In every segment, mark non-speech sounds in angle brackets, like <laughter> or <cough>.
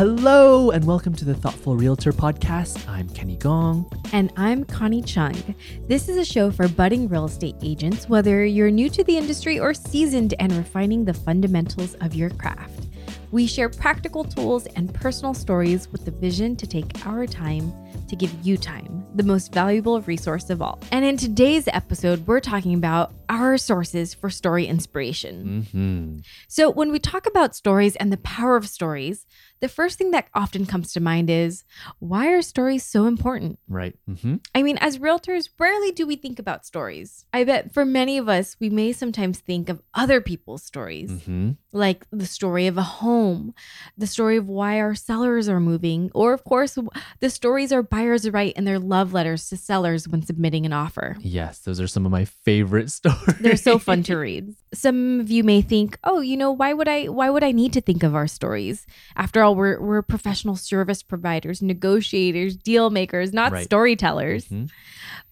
Hello, and welcome to the Thoughtful Realtor Podcast. I'm Kenny Gong. And I'm Connie Chung. This is a show for budding real estate agents, whether you're new to the industry or seasoned and refining the fundamentals of your craft. We share practical tools and personal stories with the vision to take our time to give you time, the most valuable resource of all. And in today's episode, we're talking about our sources for story inspiration. Mm-hmm. So, when we talk about stories and the power of stories, the first thing that often comes to mind is why are stories so important? Right. Mm-hmm. I mean, as realtors, rarely do we think about stories. I bet for many of us, we may sometimes think of other people's stories, Mm-hmm. like the story of a home, the story of why our sellers are moving, or of course, the stories our buyers write in their love letters to sellers when submitting an offer. Yes, those are some of my favorite <laughs> stories. They're so fun to read. Some of you may think, "Oh, you know, why would I why would I need to think of our stories? After all, we're we're professional service providers, negotiators, deal makers, not Right. storytellers." Mhm.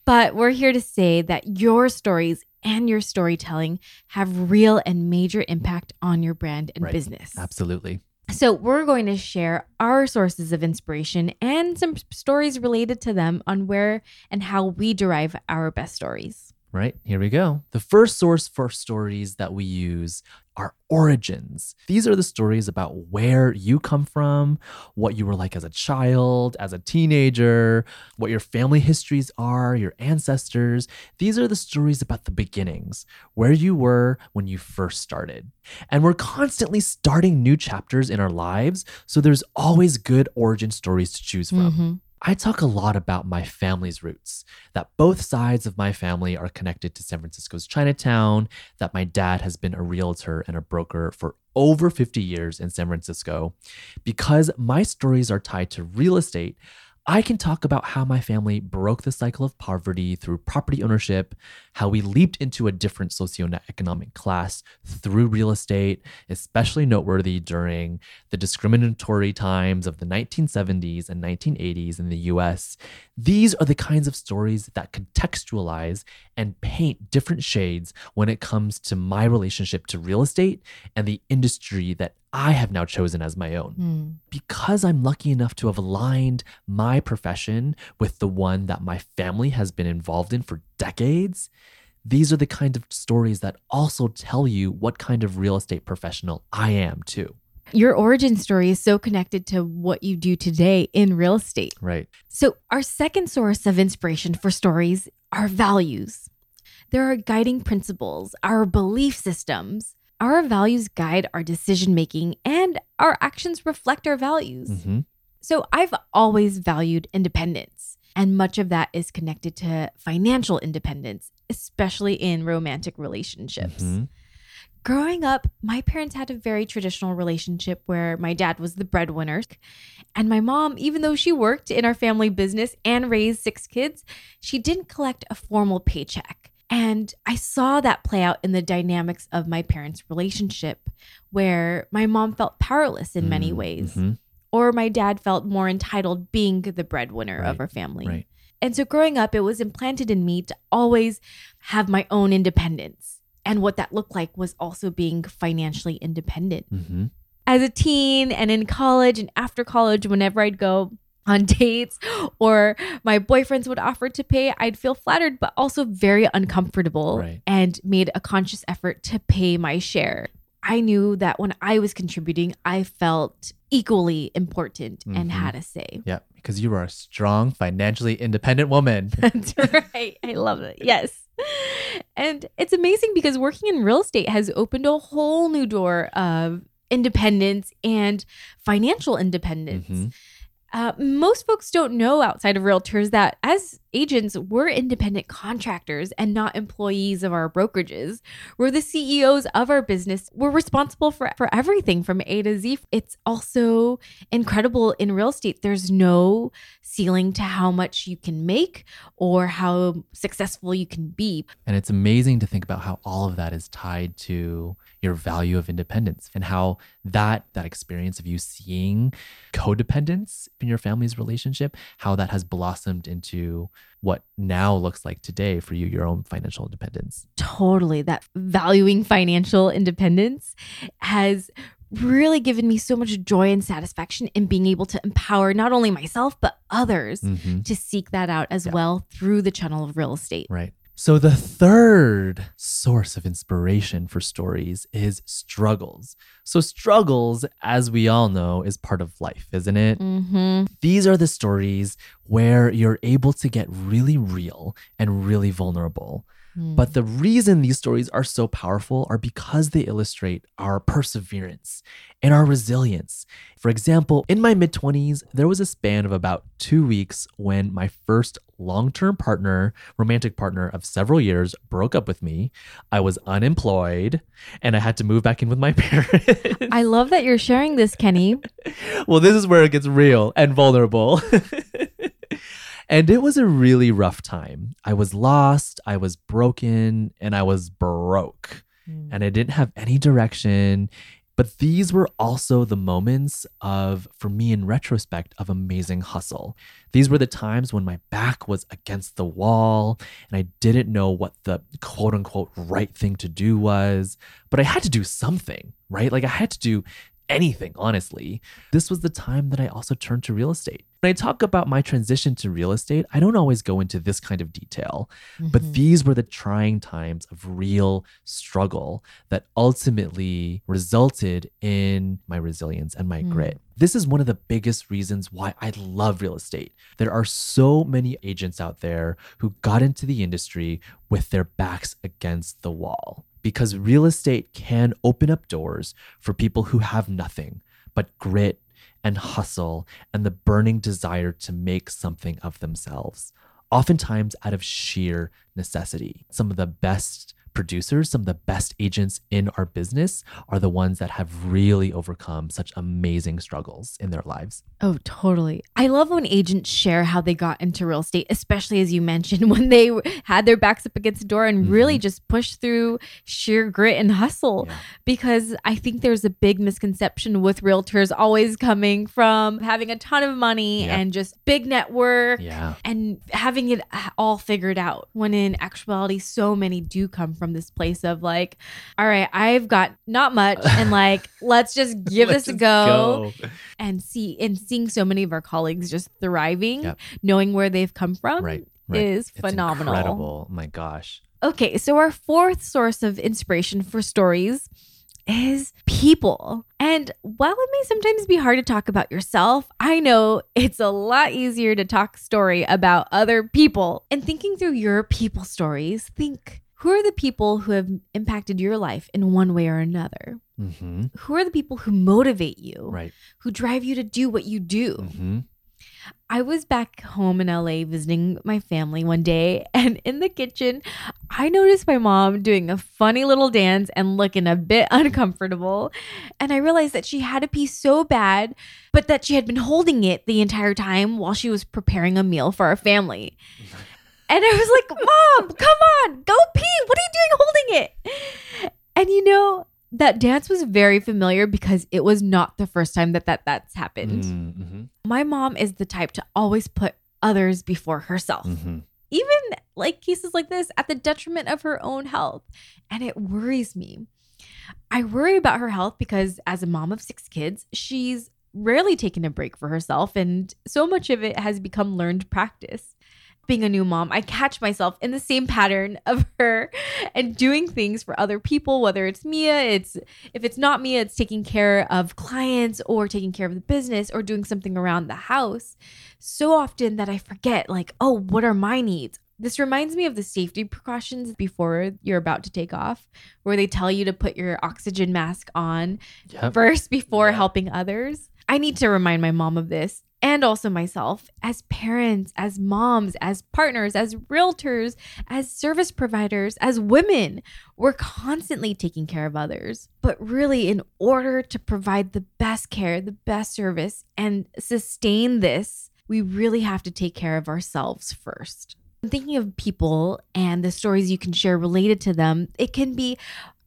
But we're here to say that your stories and your storytelling have real and major impact on your brand and Right. business. Absolutely. So, we're going to share our sources of inspiration and some stories related to them on where and how we derive our best stories. Right, here we go. The first source for stories that we use are origins. These are the stories about where you come from, what you were like as a child, as a teenager, what your family histories are, your ancestors. These are the stories about the beginnings, where you were when you first started. And we're constantly starting new chapters in our lives, so there's always good origin stories to choose from. Mhm. I talk a lot about my family's roots, that both sides of my family are connected to San Francisco's Chinatown, that my dad has been a realtor and a broker for over 50 years in San Francisco. Because my stories are tied to real estate, I can talk about how my family broke the cycle of poverty through property ownership, how we leaped into a different socioeconomic class through real estate, especially noteworthy during the discriminatory times of the 1970s and 1980s in the US. These are the kinds of stories that contextualize and paint different shades when it comes to my relationship to real estate and the industry that I have now chosen as my own Hmm. because I'm lucky enough to have aligned my profession with the one that my family has been involved in for decades, these are the kind of stories that also tell you what kind of real estate professional I am too. Your origin story is so connected to what you do today in real estate. Right. So, our second source of inspiration for stories are values. There are guiding principles, our belief systems. Our values guide our decision making, and our actions reflect our values. hmm So, I've always valued independence, and much of that is connected to financial independence, especially in romantic relationships. Mhm. Growing up, my parents had a very traditional relationship where my dad was the breadwinner. And my mom, even though she worked in our family business and raised six kids, she didn't collect a formal paycheck. And I saw that play out in the dynamics of my parents' relationship, where my mom felt powerless in many Mm, ways, mhm. or my dad felt more entitled being the breadwinner of our family. Right. And so growing up, it was implanted in me to always have my own independence. And what that looked like was also being financially independent. hmm As a teen and in college and after college, whenever I'd go on <laughs> dates or my boyfriends would offer to pay, I'd feel flattered, but also very uncomfortable Right. and made a conscious effort to pay my share. I knew that when I was contributing, I felt equally important and Mhm. had a say. Yeah, because you are a strong, financially independent woman. <laughs> That's right. I love it. Yes. And it's amazing because working in real estate has opened a whole new door of independence and financial independence. Mhm. Uh, most folks don't know outside of realtors that as agents, we're independent contractors and not employees of our brokerages. We're the CEOs of our business. We're responsible for, for everything from A to Z. It's also incredible in real estate. There's no ceiling to how much you can make or how successful you can be. And it's amazing to think about how all of that is tied to your value of independence and how that that experience of you seeing codependence in your family's relationship, how that has blossomed into what now looks like today for you, your own financial independence. totally that valuing financial independence has really given me so much joy and satisfaction in being able to empower not only myself, but others Mhm. to seek that out as Yeah. well through the channel of real estate. Right. So, the third source of inspiration for stories is struggles. So, struggles, as we all know, is part of life, isn't it? Mm-hmm. These are the stories where you're able to get really real and really vulnerable. But hmm. the reason these stories are so powerful are because they illustrate our perseverance and our resilience. For example, in my mid 20s, there was a span of about two weeks when my first long term partner, romantic partner of several years, broke up with me. I was unemployed and I had to move back in with my <laughs> parents. I love that you're sharing this, Kenny. <laughs> well, this is where it gets real and vulnerable. <laughs> and it was a really rough time. I was lost, I was broken, and I was broke. Mm. And I didn't have any direction. But these were also the moments of, for me in retrospect, of amazing hustle. These were the times when my back was against the wall and I didn't know what the quote unquote right thing to do was. But I had to do something, right? Like I had to do anything, honestly. This was the time that I also turned to real estate. When I talk about my transition to real estate, I don't always go into this kind of detail, but Mhm. these were the trying times of real struggle that ultimately resulted in my resilience and my Mm. grit. This is one of the biggest reasons why I love real estate. There are so many agents out there who got into the industry with their backs against the wall because real estate can open up doors for people who have nothing but grit and hustle and the burning desire to make something of themselves, oftentimes out of sheer necessity. Some of the best producers, some of the best agents in our business are the ones that have really overcome such amazing struggles in their lives. Oh, totally. I love when agents share how they got into real estate, especially as you mentioned, <laughs> when they had their backs up against the door and really mm-hmm. just pushed through sheer grit and hustle. Yeah. Because I think there's a big misconception with realtors always coming from having a ton of money Yeah. and just big network Yeah. and having it all figured out when in actuality so many do come from this place of like all right i've got not much and like <laughs> let's just give Let's this a go, go. and see and seeing so many of our colleagues just thriving Yep. knowing where they've come from Right. Right. is It's phenomenal Incredible. My gosh. okay so our fourth source of inspiration for stories is people. And while it may sometimes be hard to talk about yourself, I know it's a lot easier to talk story about other people. And thinking through your people stories, think who are the people who have impacted your life in one way or another? hmm Who are the people who motivate you, Right. who drive you to do what you do? hmm I was back home in LA visiting my family one day, <laughs> and in the kitchen, I noticed my mom doing a funny little dance and looking a bit <laughs> uncomfortable. And I realized that she had a pee so bad, but that she had been holding it the entire time while she was preparing a meal for our family. And I was like, Mom, come on, go pee. What are you doing holding it? And you know, that dance was very familiar because it was not the first time that, that that's happened hmm my mom is the type to always put others before herself, hmm even like cases like this at the detriment of her own health. And it worries me. I worry about her health because, as a mom of six kids, she's rarely taken a break for herself, and so much of it has become learned practice. Being a new mom, I catch myself in the same pattern <laughs> of her and doing things for other people, whether it's Mia, it's if it's not Mia, it's taking care of clients or taking care of the business or doing something around the house. So often that I forget, like, oh, what are my needs? This reminds me of the safety precautions before you're about to take off, where they tell you to put your oxygen mask on Yep. first before Yeah. helping others. I need to remind my mom of this and also myself as parents, as moms, as partners, as realtors, as service providers, as women. We're constantly taking care of others. But really, in order to provide the best care, the best service, and sustain this, we really have to take care of ourselves first. I'm thinking of people and the stories you can share related to them. It can be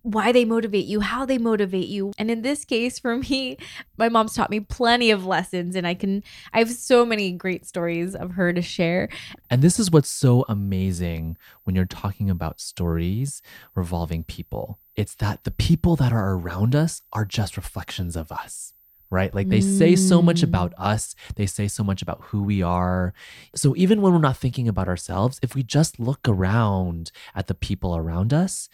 why they motivate you, how they motivate you. And in this case, for me, my mom's taught me plenty of lessons, and I can, I have so many great stories of her to share. And this is what's so amazing when you're talking about stories revolving people. it's that the people that are around us are just reflections of us right? Like they say so much Mm. about us, they say so much about who we are. So even when we're not thinking about ourselves, if we just look around at the people around us,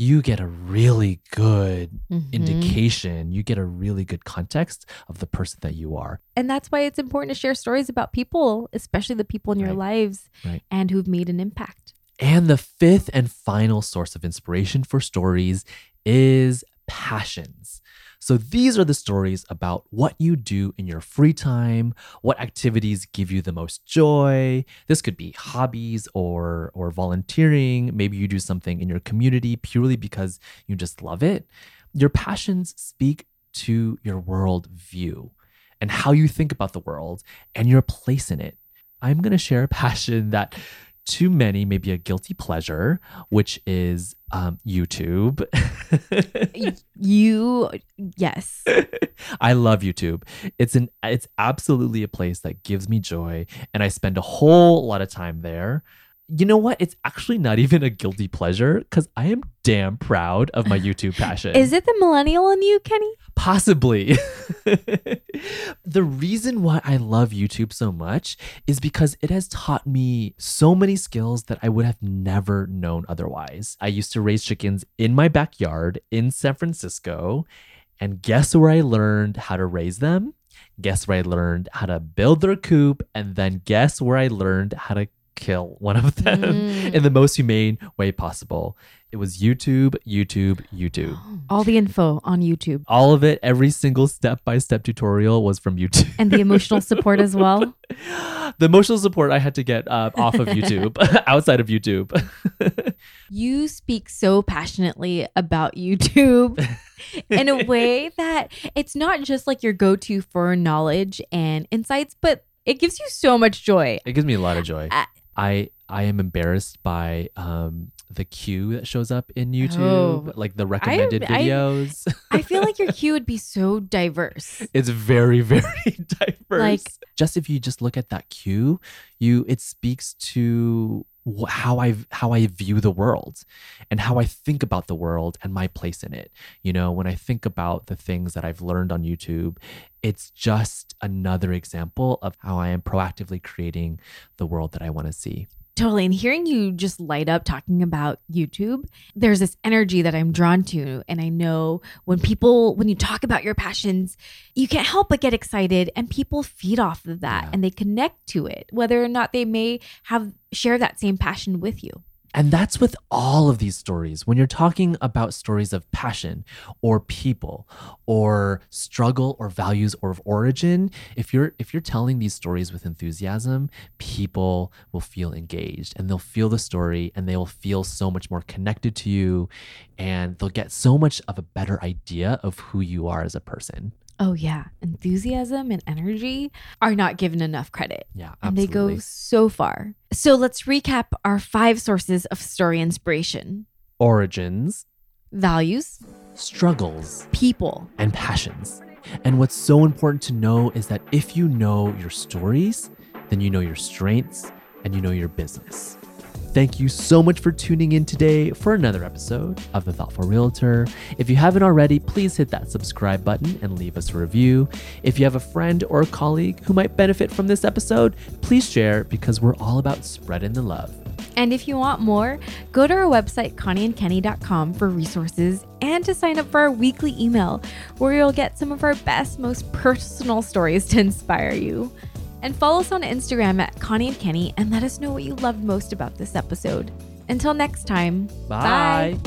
you get a really good Mhm. indication, you get a really good context of the person that you are. And that's why it's important to share stories about people, especially the people in your Right. lives Right. and who've made an impact. And the fifth and final source of inspiration for stories is passions. So these are the stories about what you do in your free time, what activities give you the most joy. This could be hobbies or or volunteering, maybe you do something in your community purely because you just love it. Your passions speak to your world view and how you think about the world and your place in it. I'm going to share a <laughs> passion that to many maybe a guilty pleasure, which is um, YouTube. <laughs> You, yes. I love YouTube. It's an it's absolutely a place that gives me joy and I spend a whole lot of time there. You know what? It's actually not even a guilty pleasure cuz I am damn proud of my YouTube passion. Is it the millennial in you, Kenny? Possibly. <laughs> the reason why I love YouTube so much is because it has taught me so many skills that I would have never known otherwise. I used to raise chickens in my backyard in San Francisco. And guess where I learned how to raise them? Guess where I learned how to build their coop? And then guess where I learned how to kill one of them Mm. in the most humane way possible? It was YouTube, YouTube, YouTube. <gasps> All the info on YouTube All of it, every single step by step tutorial was from YouTube. and the emotional support as well. <laughs> the emotional support I had to get uh, off of <laughs> YouTube, <laughs> outside of YouTube. You speak so passionately about YouTube in a way that it's not just like your go to for knowledge and insights, but it gives you so much joy. it gives me a lot of joy. Uh, I I am embarrassed by um the queue that shows up in YouTube, Oh. like the recommended I- videos. <laughs> I feel like your queue would be so diverse. <laughs> it's very very <laughs> diverse. Like- just if you just look at that queue, you it speaks to how I how I view the world and how I think about the world and my place in it. You know, when I think about the things that I've learned on YouTube, it's just another example of how I am proactively creating the world that I want to see. Totally. And hearing you just light up talking about YouTube, there's this energy that I'm drawn to. And I know when people, when you talk about your passions, you can't help but get excited and people feed off of that Yeah. and they connect to it, whether or not they may have share that same passion with you. And that's with all of these stories. When you're talking about stories of passion or people or struggle or values or of origin, if you're if you're telling these stories with enthusiasm, people will feel engaged and they'll feel the story and they will feel so much more connected to you and they'll get so much of a better idea of who you are as a person. Oh, yeah. Enthusiasm and energy are not given enough credit. Yeah, absolutely. And they go so far. So let's recap our five sources of story inspiration origins, values, struggles, people, and passions. And what's so important to know is that if you know your stories, then you know your strengths and you know your business. Thank you so much for tuning in today for another episode of The Thoughtful Realtor. If you haven't already, please hit that subscribe button and leave us a review. If you have a friend or a colleague who might benefit from this episode, please share because we're all about spreading the love. And if you want more, go to our website, connieandkenny.com, for resources and to sign up for our weekly email where you'll get some of our best, most personal stories to inspire you. And follow us on Instagram at Connie and Kenny and let us know what you loved most about this episode. Until next time, Bye.